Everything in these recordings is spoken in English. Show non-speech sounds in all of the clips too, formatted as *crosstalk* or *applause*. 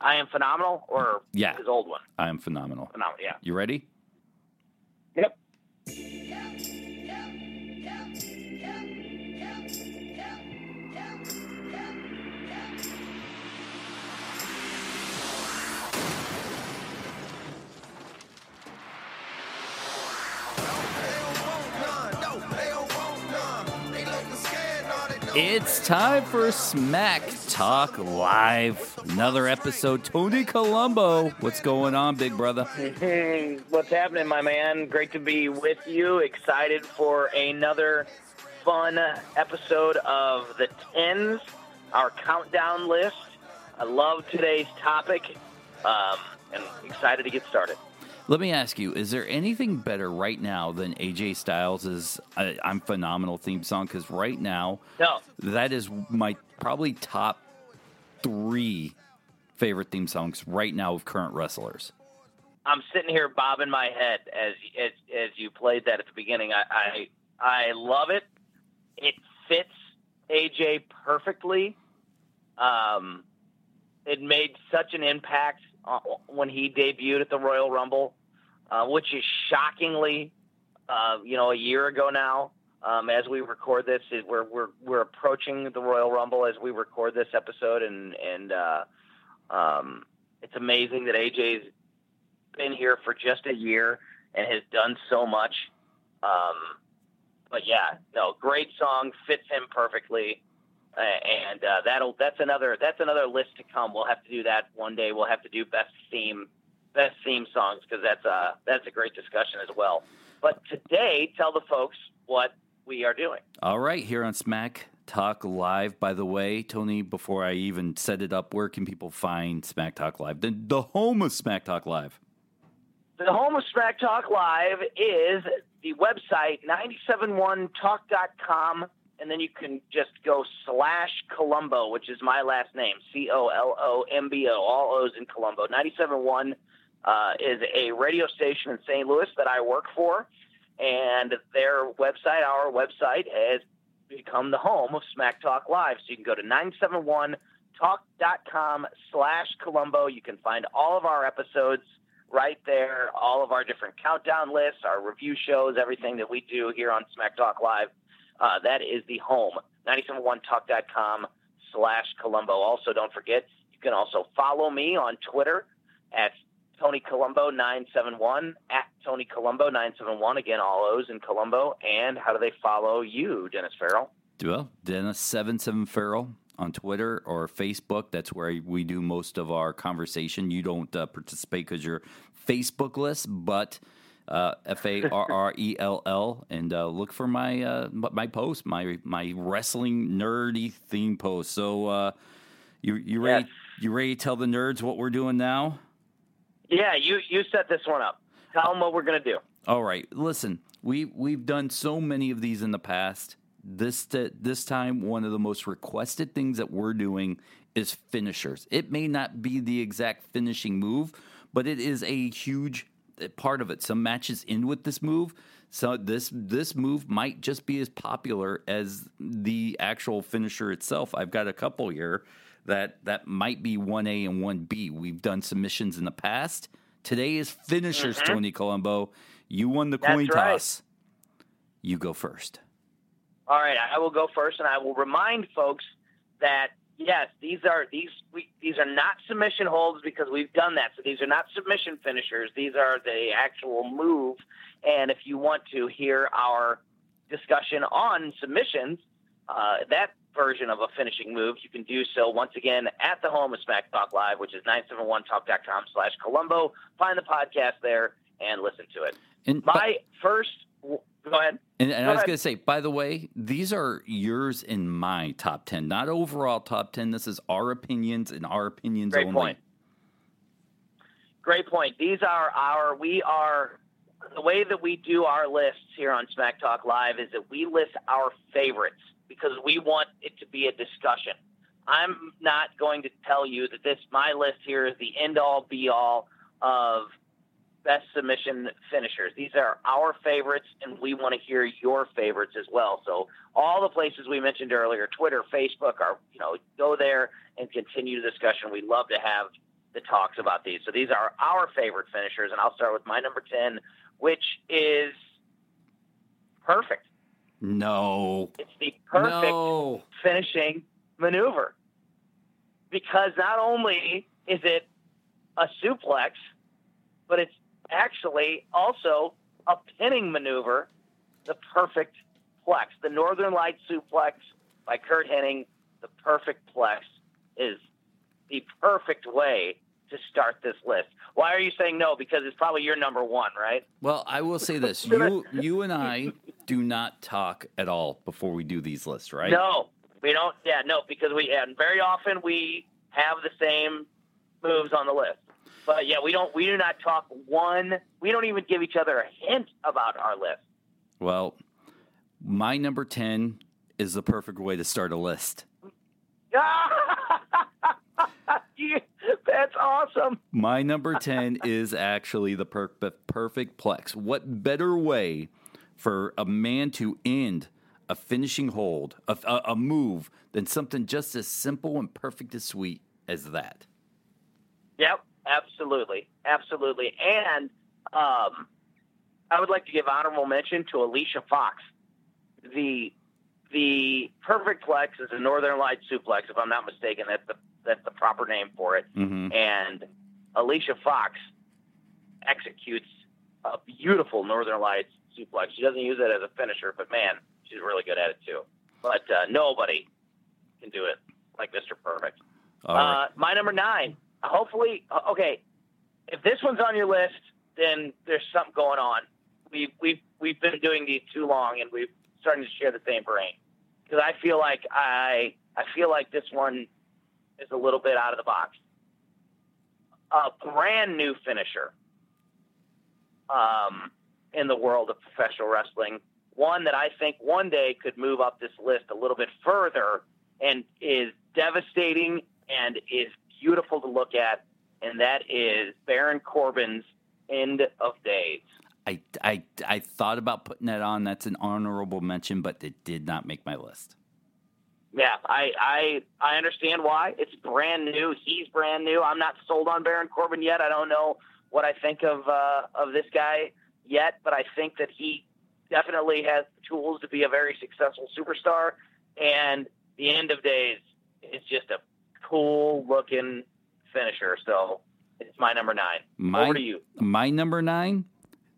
I am phenomenal, or Yeah. his old one. I am phenomenal. Phenomenal. Yeah. You ready? It's time for Smack Talk Live. Another episode. Tony Colombo. What's going on, big brother? What's happening, my man? Great to be with you. Excited for another fun episode of the tens, our countdown list. I love today's topic, um, and excited to get started. Let me ask you: Is there anything better right now than AJ Styles' I, "I'm Phenomenal" theme song? Because right now, No, that is my probably top three favorite theme songs right now of current wrestlers. I'm sitting here bobbing my head as as, as you played that at the beginning. I, I I love it. It fits AJ perfectly. Um, it made such an impact uh, when he debuted at the Royal Rumble, uh, which is shockingly, uh, you know, a year ago now. Um, as we record this, it, we're we're we're approaching the Royal Rumble as we record this episode, and and uh, um, it's amazing that AJ's been here for just a year and has done so much. Um, but yeah, no, great song, fits him perfectly, and uh, that'll that's another that's another list to come. We'll have to do that one day. We'll have to do best theme best theme songs because that's a that's a great discussion as well. But today, tell the folks what we are doing. All right, here on Smack Talk Live. By the way, Tony, before I even set it up, where can people find Smack Talk Live? The, the home of Smack Talk Live. The home of Smack Talk Live is the website 971talk.com, and then you can just go slash Colombo, which is my last name, C O L O M B O, all O's in Colombo. 971 uh, is a radio station in St. Louis that I work for, and their website, our website, has become the home of Smack Talk Live. So you can go to 971talk.com slash Colombo. You can find all of our episodes right there, all of our different countdown lists, our review shows, everything that we do here on Smack Talk Live. Uh, that is the home, 971talk.com slash Colombo. Also, don't forget, you can also follow me on Twitter at Tony Colombo 971 at Tony Colombo 971. Again, all O's in Colombo. And how do they follow you, Dennis Farrell? Well, Dennis77 Farrell on Twitter or Facebook. That's where we do most of our conversation. You don't uh, participate because you're Facebook list, but F A R R E L L, and uh, look for my uh, my post, my my wrestling nerdy theme post. So, uh, you you ready? Yes. You ready to tell the nerds what we're doing now? Yeah, you, you set this one up. Tell them what we're going to do. All right, listen, we we've done so many of these in the past. This this time, one of the most requested things that we're doing is finishers. It may not be the exact finishing move, but it is a huge part of it. Some matches end with this move. So this this move might just be as popular as the actual finisher itself. I've got a couple here that that might be one A and one B. We've done submissions in the past. Today is finishers, mm-hmm. Tony Colombo. You won the coin That's right. toss. You go first. All right, I will go first, and I will remind folks that yes, these are these we, these are not submission holds because we've done that. So these are not submission finishers. These are the actual move. And if you want to hear our discussion on submissions, uh, that version of a finishing move, you can do so once again at the home of Smack Talk Live, which is 971talk.com slash Colombo. Find the podcast there and listen to it. And My first, go ahead. And, and Go I was going to say, by the way, these are yours and my top 10, not overall top 10. This is our opinions and our opinions Great only. point. Great point. These are our, we are, the way that we do our lists here on Smack Talk Live is that we list our favorites because we want it to be a discussion. I'm not going to tell you that this, my list here is the end all be all of best submission finishers. These are our favorites, and we want to hear your favorites as well. So all the places we mentioned earlier, Twitter, Facebook, are you know, go there and continue the discussion. We love to have the talks about these. So these are our favorite finishers, and I'll start with my number 10, which is perfect. No. It's the perfect No. finishing maneuver. Because not only is it a suplex, but it's actually also a pinning maneuver, the perfect plex. The Northern Light suplex by Curt Hennig, the perfect plex is the perfect way to start this list. Why are you saying no? Because it's probably your number one, right? Well, I will say this: *laughs* you, you and I do not talk at all before we do these lists, right? No, we don't. Yeah, no, because we and very often we have the same moves on the list. But yeah, we don't. We do not talk one. We don't even give each other a hint about our list. Well, my number ten is the perfect way to start a list. *laughs* That's awesome. My number 10 *laughs* is actually the per- perfect plex. What better way for a man to end a finishing hold, a, a, a move, than something just as simple and perfect as sweet as that? Yep, absolutely, absolutely. And um, I would like to give honorable mention to Alicia Fox. The the perfect plex is a Northern Light suplex, if I'm not mistaken. That's the that's the proper name for it. Mm-hmm. And Alicia Fox executes a beautiful Northern Lights suplex. She doesn't use it as a finisher, but man, she's really good at it too. But uh, nobody can do it like Mr. Perfect. Right. Uh, my number nine. Hopefully, uh, okay. If this one's on your list, then there's something going on. We've we've we've been doing these too long, and we're starting to share the same brain. Because I feel like I I feel like this one is a little bit out of the box. A brand new finisher um, in the world of professional wrestling. One that I think one day could move up this list a little bit further and is devastating and is beautiful to look at, and that is Baron Corbin's End of Days. I, I, I thought about putting that on. That's an honorable mention, but it did not make my list. Yeah, I, I I understand why. It's brand new. He's brand new. I'm not sold on Baron Corbin yet. I don't know what I think of uh, of this guy yet, but I think that he definitely has the tools to be a very successful superstar. And the end of days is just a cool looking finisher. So it's my number nine. My, Over to you. My number nine,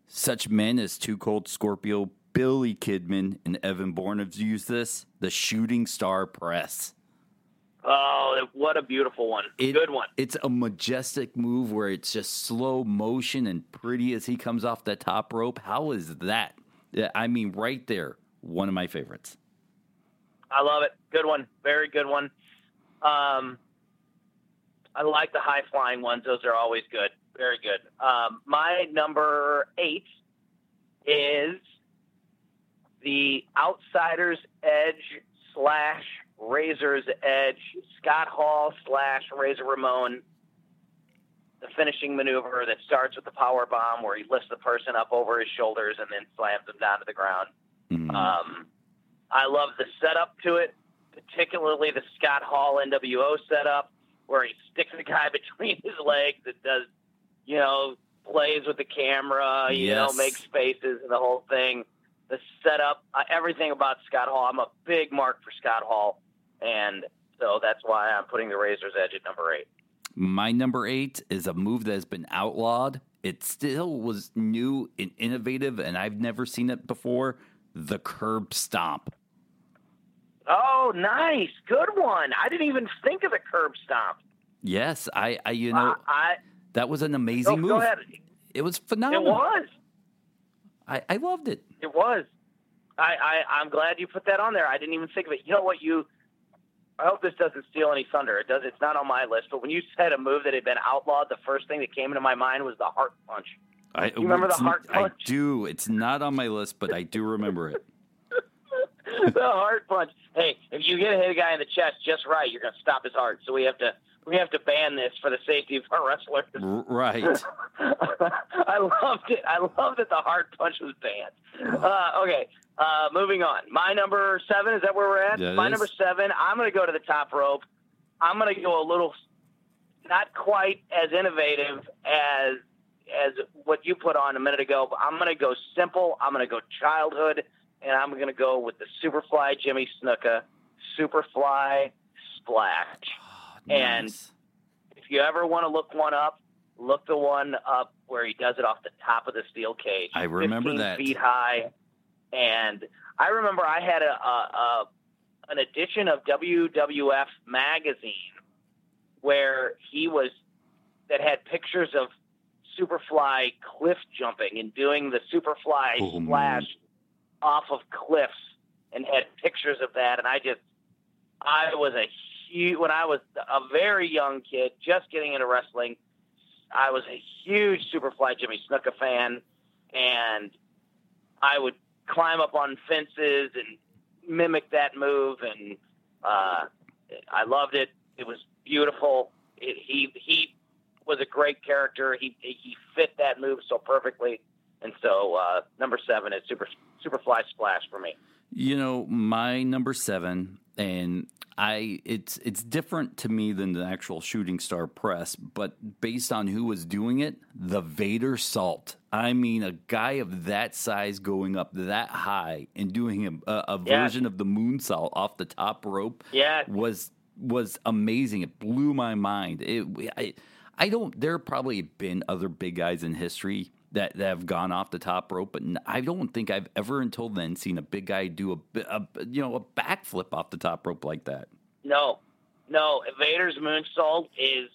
such men as Too Cold Scorpio, Billy Kidman, and Evan Bourne have used this. The shooting star press. Oh, what a beautiful one. It- Good one. It's a majestic move where it's just slow motion and pretty as he comes off the top rope. How is that? I mean, right there, one of my favorites. I love it. Good one. Very good one. Um, I like the high flying ones. Those are always good. Very good. Um, my number eight is the Outsider's Edge slash Razor's Edge, Scott Hall slash Razor Ramon. The finishing maneuver that starts with the power bomb, where he lifts the person up over his shoulders and then slams them down to the ground. Mhm. Um, I love the setup to it, particularly the Scott Hall NWO setup, where he sticks the guy *laughs* between his legs and does, you know, plays with the camera, you know, Yes. makes faces and the whole thing. The setup, uh, everything about Scott Hall. I'm a big mark for Scott Hall, and so that's why I'm putting the Razor's Edge at number eight. My number eight is a move that has been outlawed. It still was new and innovative, and I've never seen it before. The curb stomp. Oh, nice, good one. I didn't even think of the curb stomp. Yes, I, I you know, I, that was an amazing go, move. go ahead. It was phenomenal. It was. I, I loved it. It was. I, I I'm glad you put that on there. I didn't even think of it. You know what? You. I hope this doesn't steal any thunder. It does. It's not on my list. But when you said a move that had been outlawed, the first thing that came into my mind was the heart punch. I You remember the heart I do. It's not on my list, but I do remember it. *laughs* the heart punch. Hey, if you get a hit a guy in the chest just right, you're going to stop his heart. So we have to we have to ban this for the safety of our wrestlers. Right. *laughs* I loved it. I loved that the heart punch was banned. Uh, okay, uh, moving on. My number seven is that where we're at? That My is. number seven. I'm going to go to the top rope. I'm going to go a little. not quite as innovative as as what you put on a minute ago. But I'm going to go simple. I'm going to go childhood, and I'm going to go with the Superfly Jimmy Snuka Superfly Splash. Oh, And- If you ever want to look one up, look the one up where he does it off the top of the steel cage. I remember 15 that. feet high, and I remember I had a, a, a an edition of WWF magazine where he was that had pictures of Superfly cliff jumping and doing the Superfly Oh, splash off of cliffs, and had pictures of that, and I just I was a huge when I was a very young kid, just getting into wrestling. I was a huge Superfly Jimmy Snuka fan, and I would climb up on fences and mimic that move, and uh, I loved it. It was beautiful. It, he he was a great character. He he fit that move so perfectly, and so uh, number seven is Super Superfly Splash for me. You know, my number seven, and I it's it's different to me than the actual shooting star press, but based on who was doing it, the Vadersault. I mean, a guy of that size going up that high and doing a, a version of the moonsault off the top rope Yeah, was was amazing. It blew my mind. It I, I don't. There have probably been other big guys in history that, that have gone off the top rope, but I don't think I've ever until then seen a big guy do a, a you know a backflip off the top rope like that. No, no. Vader's moonsault is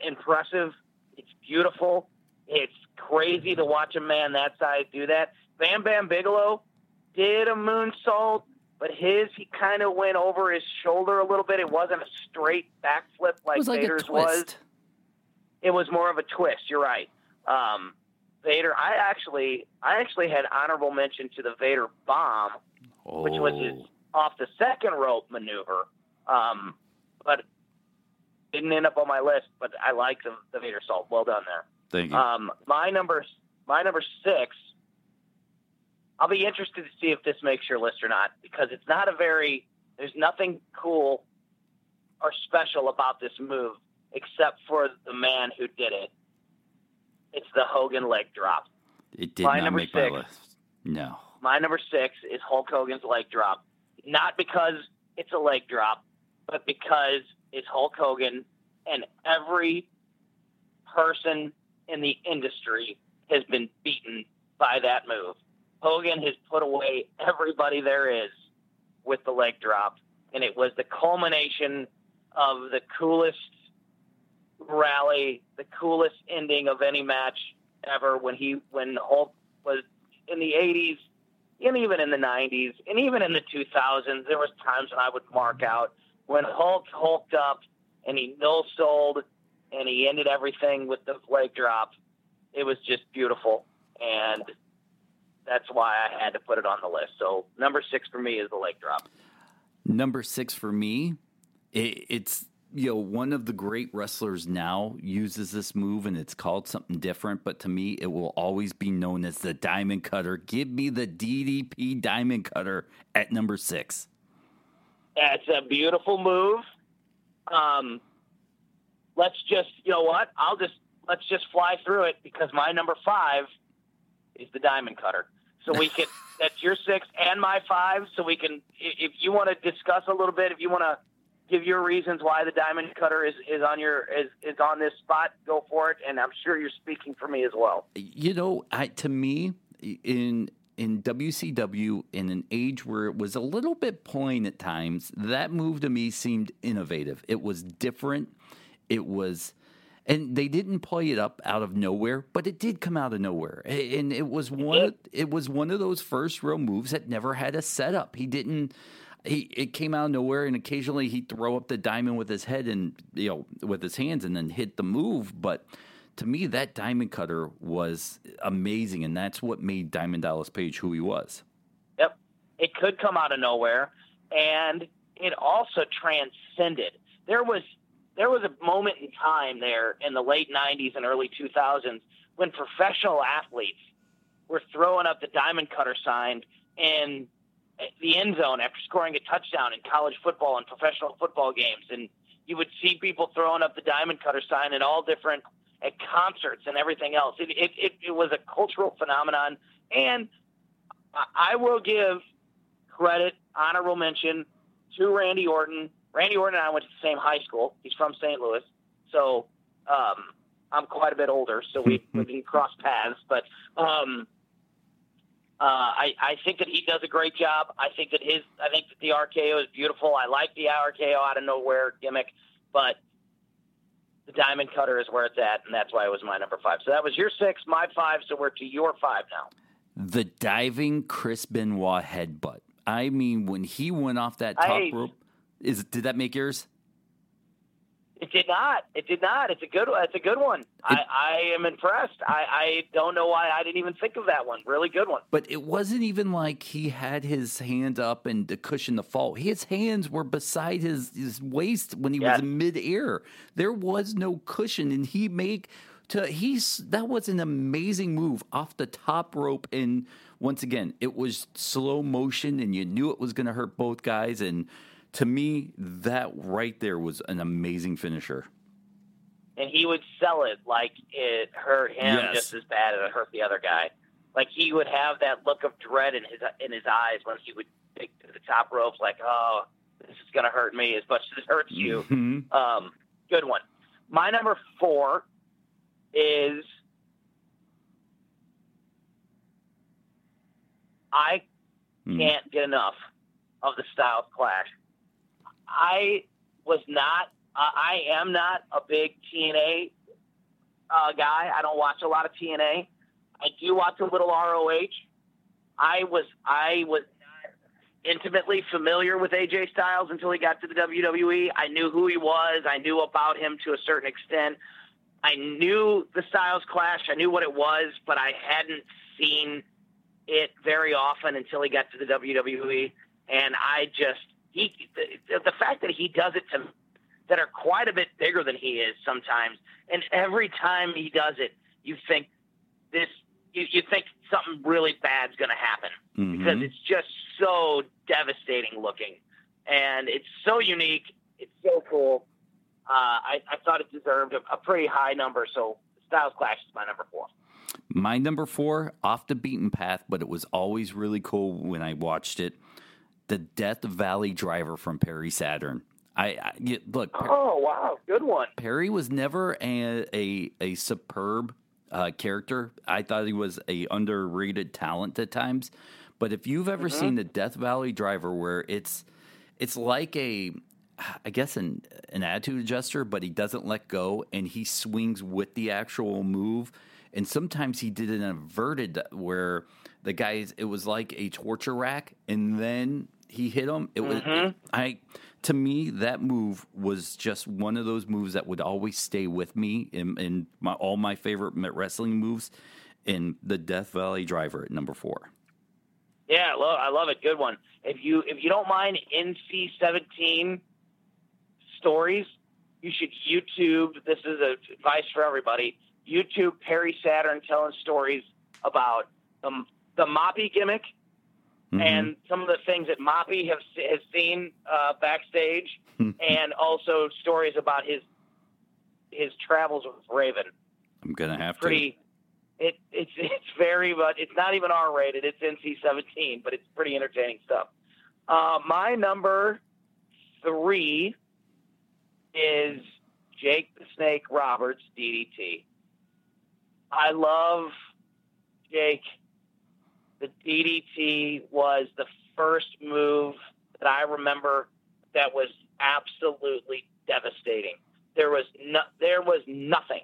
impressive. It's beautiful. It's crazy to watch a man that size do that. Bam Bam Bigelow did a moonsault, but his he kind of went over his shoulder a little bit. It wasn't a straight backflip like, it was like Vader's a was. It was more of a twist. You're right. Um, Vader. I actually, I actually had honorable mention to the Vader bomb Oh, which was his off the second rope maneuver. Um, but didn't end up on my list. But I like the, the Vadersault. Well done there. thank you. Um, my number my number six. I'll be interested to see if this makes your list or not because it's not a very. There's nothing cool or special about this move except for the man who did it. It's the Hogan leg drop. it did my not number make my six. list. No. My number six is Hulk Hogan's leg drop. Not because it's a leg drop, but because it's Hulk Hogan and every person in the industry has been beaten by that move. Hogan has put away everybody there is with the leg drop, and it was the culmination of the coolest rally, the coolest ending of any match ever when he when Hulk was in the 80s and even in the 90s and even in the 2000s there was times when I would mark out when Hulk hulked up and he no sold and he ended everything with the leg drop. It was just beautiful and that's why I had to put it on the list. So number 6 for me is the leg drop. Number six for me, it, it's you know one of the great wrestlers now uses this move, and it's called something different. But to me, it will always be known as the Diamond Cutter. Give me the DDP Diamond Cutter at number six. That's a beautiful move. Um, let's just, you know what? I'll just let's just fly through it because my number five is the diamond cutter. So we can. *laughs* that's your six and my five. So we can, if you want to discuss a little bit, if you want to give your reasons why the diamond cutter is is on your is is on this spot, go for it. And I'm sure you're speaking for me as well. You know, I, to me, in in WCW, in an age where it was a little bit plain at times, that move to me seemed innovative. It was different. It was, and they didn't play it up out of nowhere, but it did come out of nowhere, and it was one. It was one of those first real moves that never had a setup. He didn't. He it came out of nowhere, and occasionally he'd throw up the diamond with his head and you know with his hands, and then hit the move, but to me, that diamond cutter was amazing, and that's what made Diamond Dallas Page who he was. Yep. It could come out of nowhere, and it also transcended. There was there was a moment in time there in the late '90s and early 2000s when professional athletes were throwing up the diamond cutter sign in the end zone after scoring a touchdown in college football and professional football games, and you would see people throwing up the diamond cutter sign at all different at concerts and everything else. It it, it, it was a cultural phenomenon, and I, will give credit, honorable mention to Randy Orton. Randy Orton and I went to the same high school. He's from St. Louis, so um, I'm quite a bit older, so we, *laughs* we didn't cross paths. But um, uh, I, I think that he does a great job. I think that his, I think that the RKO is beautiful. I like the RKO out of nowhere gimmick, but the diamond cutter is where it's at, and that's why it was my number five. So that was your six, my five. So we're to your five now. The diving Chris Benoit headbutt. I mean, when he went off that top I- rope, is did that make yours? It did not. It did not. It's a good. It's a good one. I, I am impressed. I, I don't know why I didn't even think of that one. Really good one. But it wasn't even like he had his hand up and to cushion the fall. His hands were beside his, his waist when he Yes. was in midair. There was no cushion, and he made to he's that was an amazing move off the top rope. And once again, it was slow motion, and you knew it was going to hurt both guys. And to me, that right there was an amazing finisher. and he would sell it like it hurt him Yes. just as bad as it hurt the other guy. Like he would have that look of dread in his in his eyes when he would pick to the top ropes, like, "Oh, this is going to hurt me as much as it hurts you." Mhm. Um, good one. My number four is I Mm. can't get enough of the Styles Clash. I was not, uh, I am not a big TNA uh, guy. I don't watch a lot of TNA. I do watch a little ROH. I was, I was intimately familiar with AJ Styles until he got to the WWE. I knew who he was. I knew about him to a certain extent. I knew the Styles Clash. I knew what it was, but I hadn't seen it very often until he got to the WWE. And I just he the, the fact that he does it to that are quite a bit bigger than he is sometimes, and every time he does it, you think this you, you think something really bad's going to happen because Mhm. it's just so devastating looking, and it's so unique. It's so cool. Uh, I, I thought it deserved a, a pretty high number, so Styles Clash is my number four. My number four, off the beaten path, but it was always really cool when I watched it. The Death Valley Driver from Perry Saturn. I, I look. Per- Oh wow, good one. Perry was never a a, a superb uh, character. I thought he was a underrated talent at times. But if you've ever seen the Death Valley Driver, where it's it's like a I guess an an attitude adjuster, but he doesn't let go and he swings with the actual move. And sometimes he did an inverted where the guys it was like a torture rack, and then he hit him. It was mm-hmm. I to me that move was just one of those moves that would always stay with me in, in my all my favorite wrestling moves. In the Death Valley Driver at number four. Yeah, I love, I love it. Good one. If you if you don't mind NC seventeen stories, you should YouTube. This is a advice for everybody. YouTube Perry Saturn telling stories about the the Moppy gimmick Mhm. and some of the things that Moppy have has seen uh, backstage, and also stories about his his travels with Raven. I'm gonna have to. It, it's *laughs* it's very but it's not even R rated. It's NC seventeen, but it's pretty entertaining stuff. Uh, my number three is Jake the Snake Roberts DDT. I love Jake. The DDT was the first move that I remember that was absolutely devastating. There was no, there was nothing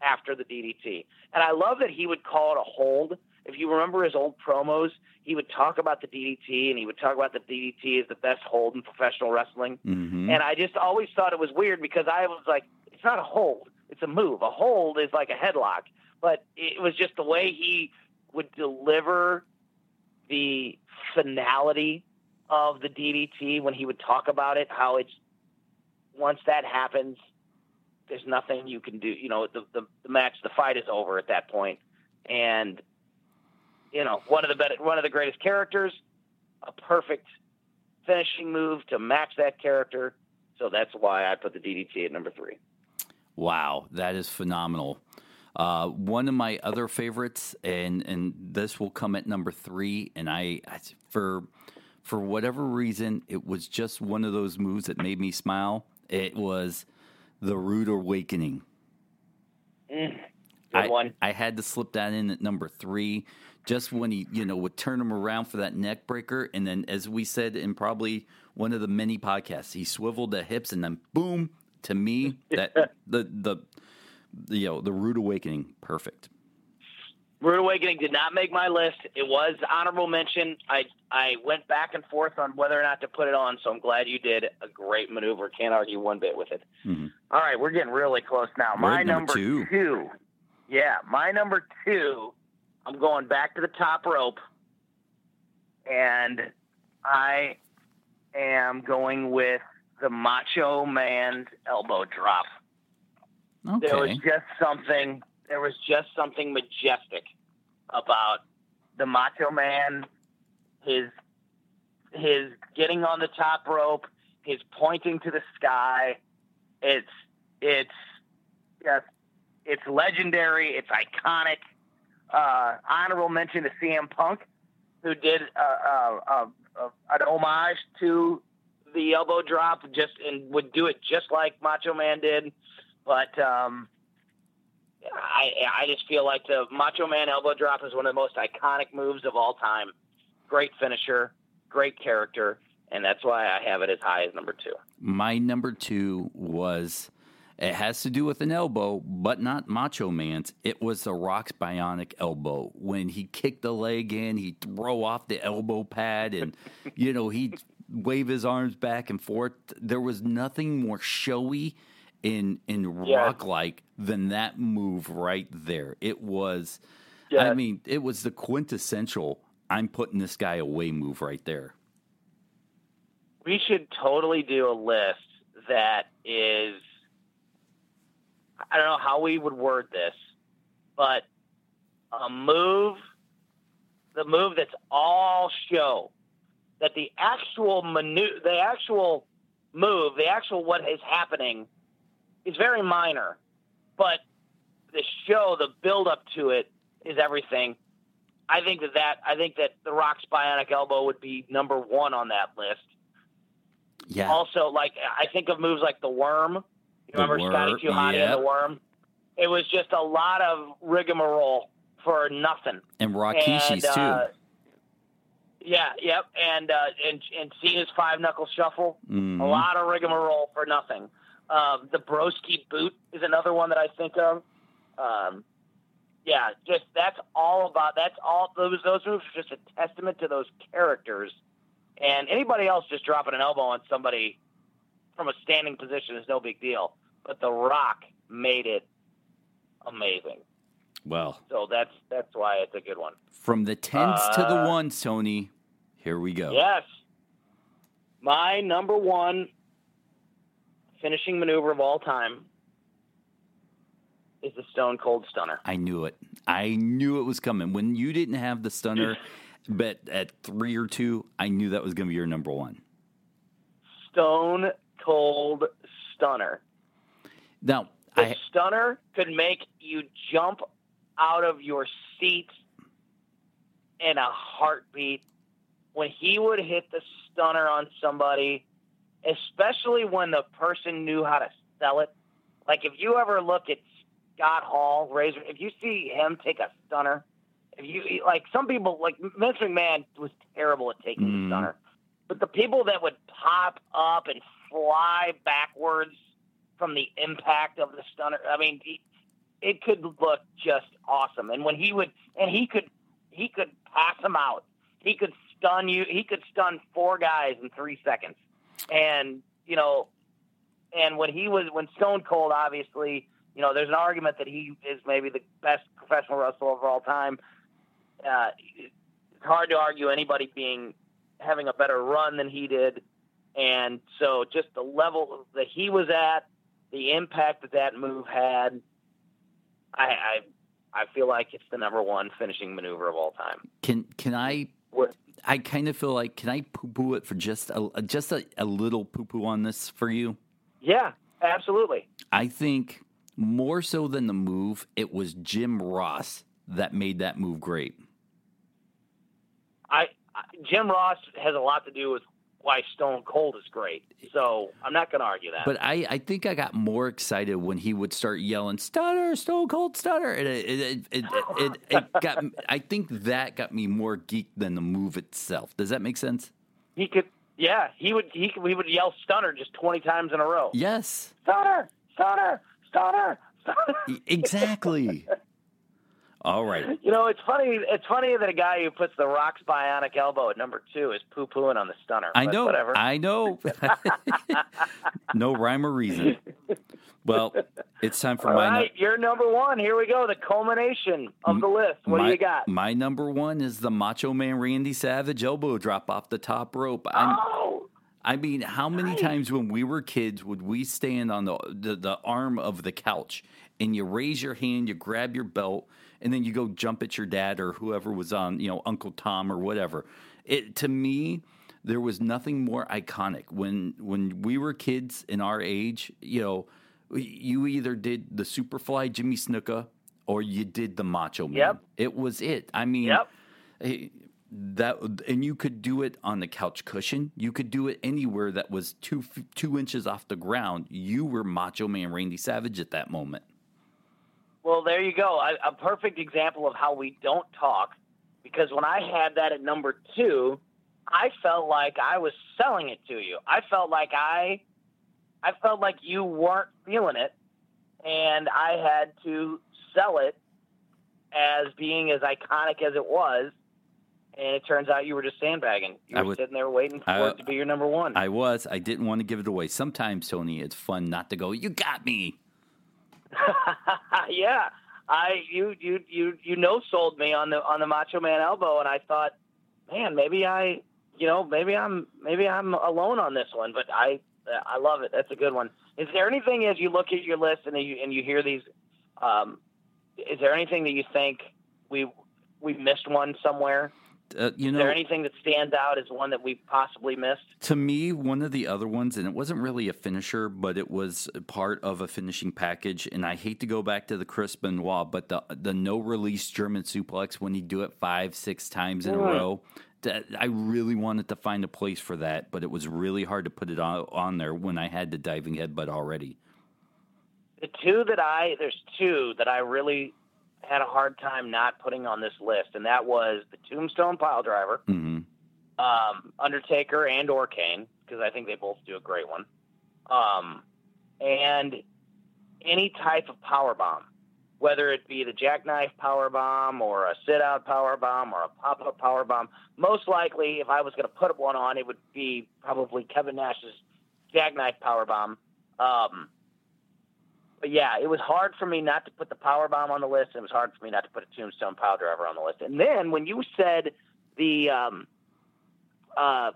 after the DDT, and I love that he would call it a hold. If you remember his old promos, he would talk about the DDT, and he would talk about the DDT as the best hold in professional wrestling. Mhm. And I just always thought it was weird because I was like, it's not a hold, it's a move. A hold is like a headlock. But it was just the way he would deliver the finality of the DDT when he would talk about it, how it's once that happens, there's nothing you can do. You know, the, the, the match, the fight is over at that point. And, you know, one of the better, one of the greatest characters, a perfect finishing move to match that character. So that's why I put the DDT at number three. Wow, that is phenomenal. Uh, one of my other favorites, and and this will come at number three, and I, I for for whatever reason, it was just one of those moves that made me smile. It was the Rude Awakening. Mm, I, one. I had to slip that in at number three, just when he, you know, would turn him around for that neck breaker, and then, as we said in probably one of the many podcasts, he swiveled the hips, and then boom, to me, that *laughs* the the the you know the rude awakening, perfect. Rude Awakening did not make my list. It was honorable mention. I I went back and forth on whether or not to put it on, so I'm glad you did. A great maneuver. Can't argue one bit with it. Mhm. All right, we're getting really close now. We're my at number two. two. Yeah, my number two. I'm going back to the top rope, and I am going with the Macho Man's elbow drop. There was just something. There was just something majestic about the Macho Man. His his getting on the top rope, his pointing to the sky. It's it's just it's legendary. It's iconic. Uh, honorable mention to CM Punk, who did uh, uh, uh, uh, an homage to the elbow drop, just and would do it just like Macho Man did. But um, I I just feel like the Macho Man elbow drop is one of the most iconic moves of all time. Great finisher, great character, and that's why I have it as high as number two. my number two was. It has to do with an elbow, but not Macho Man's. It was the Rock's bionic elbow. When he kicked the leg in, he'd throw off the elbow pad and, *laughs* you know, he'd wave his arms back and forth. There was nothing more showy and, and Yeah. rock like than that move right there. It was, I mean, it was the quintessential I'm putting this guy away move right there. We should totally do a list that is I don't know how we would word this, but a move the move that's all show that the actual manu- the actual move, the actual what is happening is very minor, but the show, the build up to it is everything. I think that, that I think that the Rock's bionic elbow would be number one on that list. Yeah. Also, like I think of moves like the worm. You The remember Scotty Worm, yep. and the worm? It was just a lot of rigmarole for nothing. and Rikishi's and, uh, too. Yeah, yep, and uh, and and Cena's five knuckle shuffle. Mhm. A lot of rigmarole for nothing. Um, the Broski boot is another one that I think of. Um, yeah, just that's all about. That's all those those moves are just a testament to those characters. And anybody else just dropping an elbow on somebody from a standing position is no big deal. But The Rock made it amazing. Well, So that's that's why it's a good one. from the tens to the Uh, ones, Tony. Here we go. Yes. My number one finishing maneuver of all time is the Stone Cold Stunner. I knew it. I knew it was coming. When you didn't have the stunner, but at three or two, I knew that was going to be your number one. Stone Cold Stunner. Now, The I stunner could make you jump out of your seat in a heartbeat. When he would hit the stunner on somebody, especially when the person knew how to sell it. Like if you ever look at Scott Hall, Razor, if you see him take a stunner, if you like some people like Vince McMahon was terrible at taking Mhm. the stunner, but the people that would pop up and fly backwards from the impact of the stunner, I mean, he, it could look just awesome. And when he would, and he could, he could pass them out. He could stun you. He could stun four guys in three seconds. And you know, and when he was when Stone Cold, obviously, you know, there's an argument that he is maybe the best professional wrestler of all time. Uh, it's hard to argue anybody being having a better run than he did, and so just the level that he was at, the impact that that move had, I I, I feel like it's the number one finishing maneuver of all time. can can I What? I kind of feel like can I poo poo it for just a just a, a little poo poo on this for you? Yeah, absolutely. I think more so than the move, it was Jim Ross that made that move great. I, I Jim Ross has a lot to do with why Stone Cold is great. So I'm not going to argue that. But I, I think I got more excited when he would start yelling "Stunner, Stone Cold Stunner," and it it, it, it, it *laughs* got. I think that got me more geeked than the move itself. Does that make sense? He could, yeah. He would he he would yell "Stunner" just 20 times in a row. Yes. Stunner, Stunner, Stunner, Stunner. Exactly. *laughs* All right. You know, it's funny. It's funny that a guy who puts the Rock's bionic elbow at number two is poo pooing on the stunner. I know. Whatever. I know. *laughs* no rhyme or reason. Well, it's time for All my. right, you're number one. Here we go. The culmination of the list. What my, do you got? My number one is the Macho Man Randy Savage elbow drop off the top rope. I'm, oh, I mean, how many Nice. times when we were kids would we stand on the, the the arm of the couch and you raise your hand, you grab your belt, and then you go jump at your dad or whoever was on, you know, Uncle Tom or whatever. It to me, there was nothing more iconic when when we were kids in our age. You know, you either did the Superfly Jimmy Snuka or you did the Macho Man. Yep. It was it. I mean, Yep. eh, that and you could do it on the couch cushion. You could do it anywhere that was two two inches off the ground. You were Macho Man Randy Savage at that moment. Well, there you go. A, a perfect example of how we don't talk. Because when I had that at number two, I felt like I was selling it to you. I felt like I, I felt like you weren't feeling it, and I had to sell it as being as iconic as it was. And it turns out you were just sandbagging. You I were was- sitting there waiting for I- it to be your number one. I was. I didn't want to give it away. Sometimes, Tony, it's fun not to go. You got me. *laughs* yeah, I you you you you know sold me on the on the Macho Man elbow, and I thought, man, maybe I you know maybe I'm maybe I'm alone on this one, but I I love it. That's a good one. Is there anything as you look at your list and you and you hear these? Um, is there anything that you think we we missed one somewhere? Uh, you Is there anything that stands out as one that we possibly missed? to me, one of the other ones, and it wasn't really a finisher, but it was part of a finishing package. And I hate to go back to the Chris Benoit, but the the no release German suplex when he do it five, six times in a Mm. row. That, I really wanted to find a place for that, but it was really hard to put it on, on there when I had the diving headbutt already. The two that I there's two that I really had a hard time not putting on this list, and that was the Tombstone Pile Driver, hmm um, Undertaker, and or Kane, because I think they both do a great one, um, and any type of power bomb, whether it be the jackknife power bomb or a sit out power bomb or a pop up power bomb. Most likely, if I was going to put one on, it would be probably Kevin Nash's jackknife power bomb. Um, but yeah, it was hard for me not to put the power bomb on the list. And it was hard for me not to put a Tombstone Power Driver on the list. And then when you said the um, uh,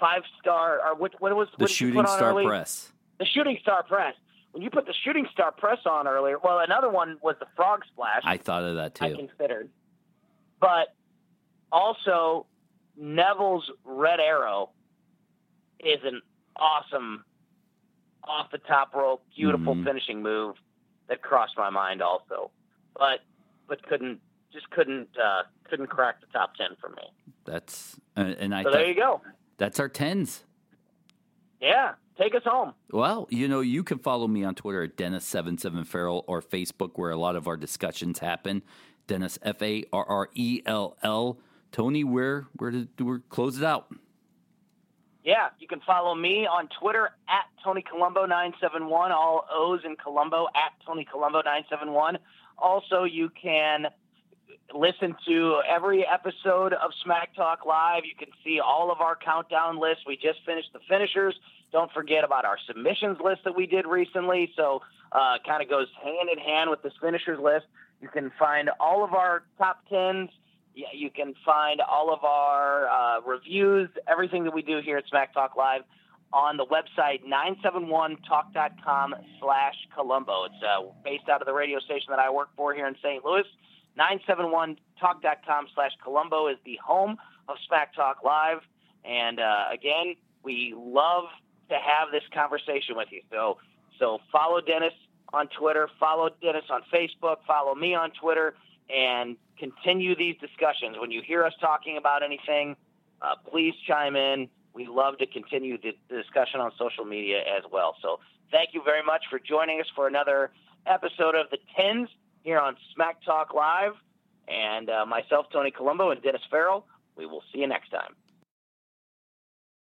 five star or what, what was The shooting star early? press. The shooting star press. When you put the shooting star press on earlier, well, another one was the frog splash. I thought of that too. I considered, but also Neville's red arrow is an awesome off the top rope, beautiful Mhm. finishing move that crossed my mind also, but but couldn't just couldn't uh, couldn't crack the top ten for me. That's uh, and I So there you go. that's our tens. Yeah, take us home. Well, you know, you can follow me on Twitter at Dennis77Farrell or Facebook where a lot of our discussions happen. Dennis F A R R E L L. Tony, where where did we close it out? Yeah, you can follow me on Twitter at Tony Colombo 971, all O's in Colombo at Tony Colombo 971. Also, you can listen to every episode of Smack Talk Live. You can see all of our countdown lists. We just finished the finishers. Don't forget about our submissions list that we did recently. So, uh, kind of goes hand in hand with this finishers list. You can find all of our top tens. Yeah, you can find all of our uh, reviews, everything that we do here at Smack Talk Live on the website 971talk.com slash Colombo. It's uh, based out of the radio station that I work for here in St. Louis. 971talk.com slash Colombo is the home of Smack Talk Live. And uh, again, we love to have this conversation with you. So, so follow Dennis on Twitter, follow Dennis on Facebook, follow me on Twitter, and continue these discussions. When you hear us talking about anything, uh, please chime in. We love to continue the discussion on social media as well. So, thank you very much for joining us for another episode of the Tens here on Smack Talk Live. And uh, myself, Tony Colombo, and Dennis Farrell, we will see you next time.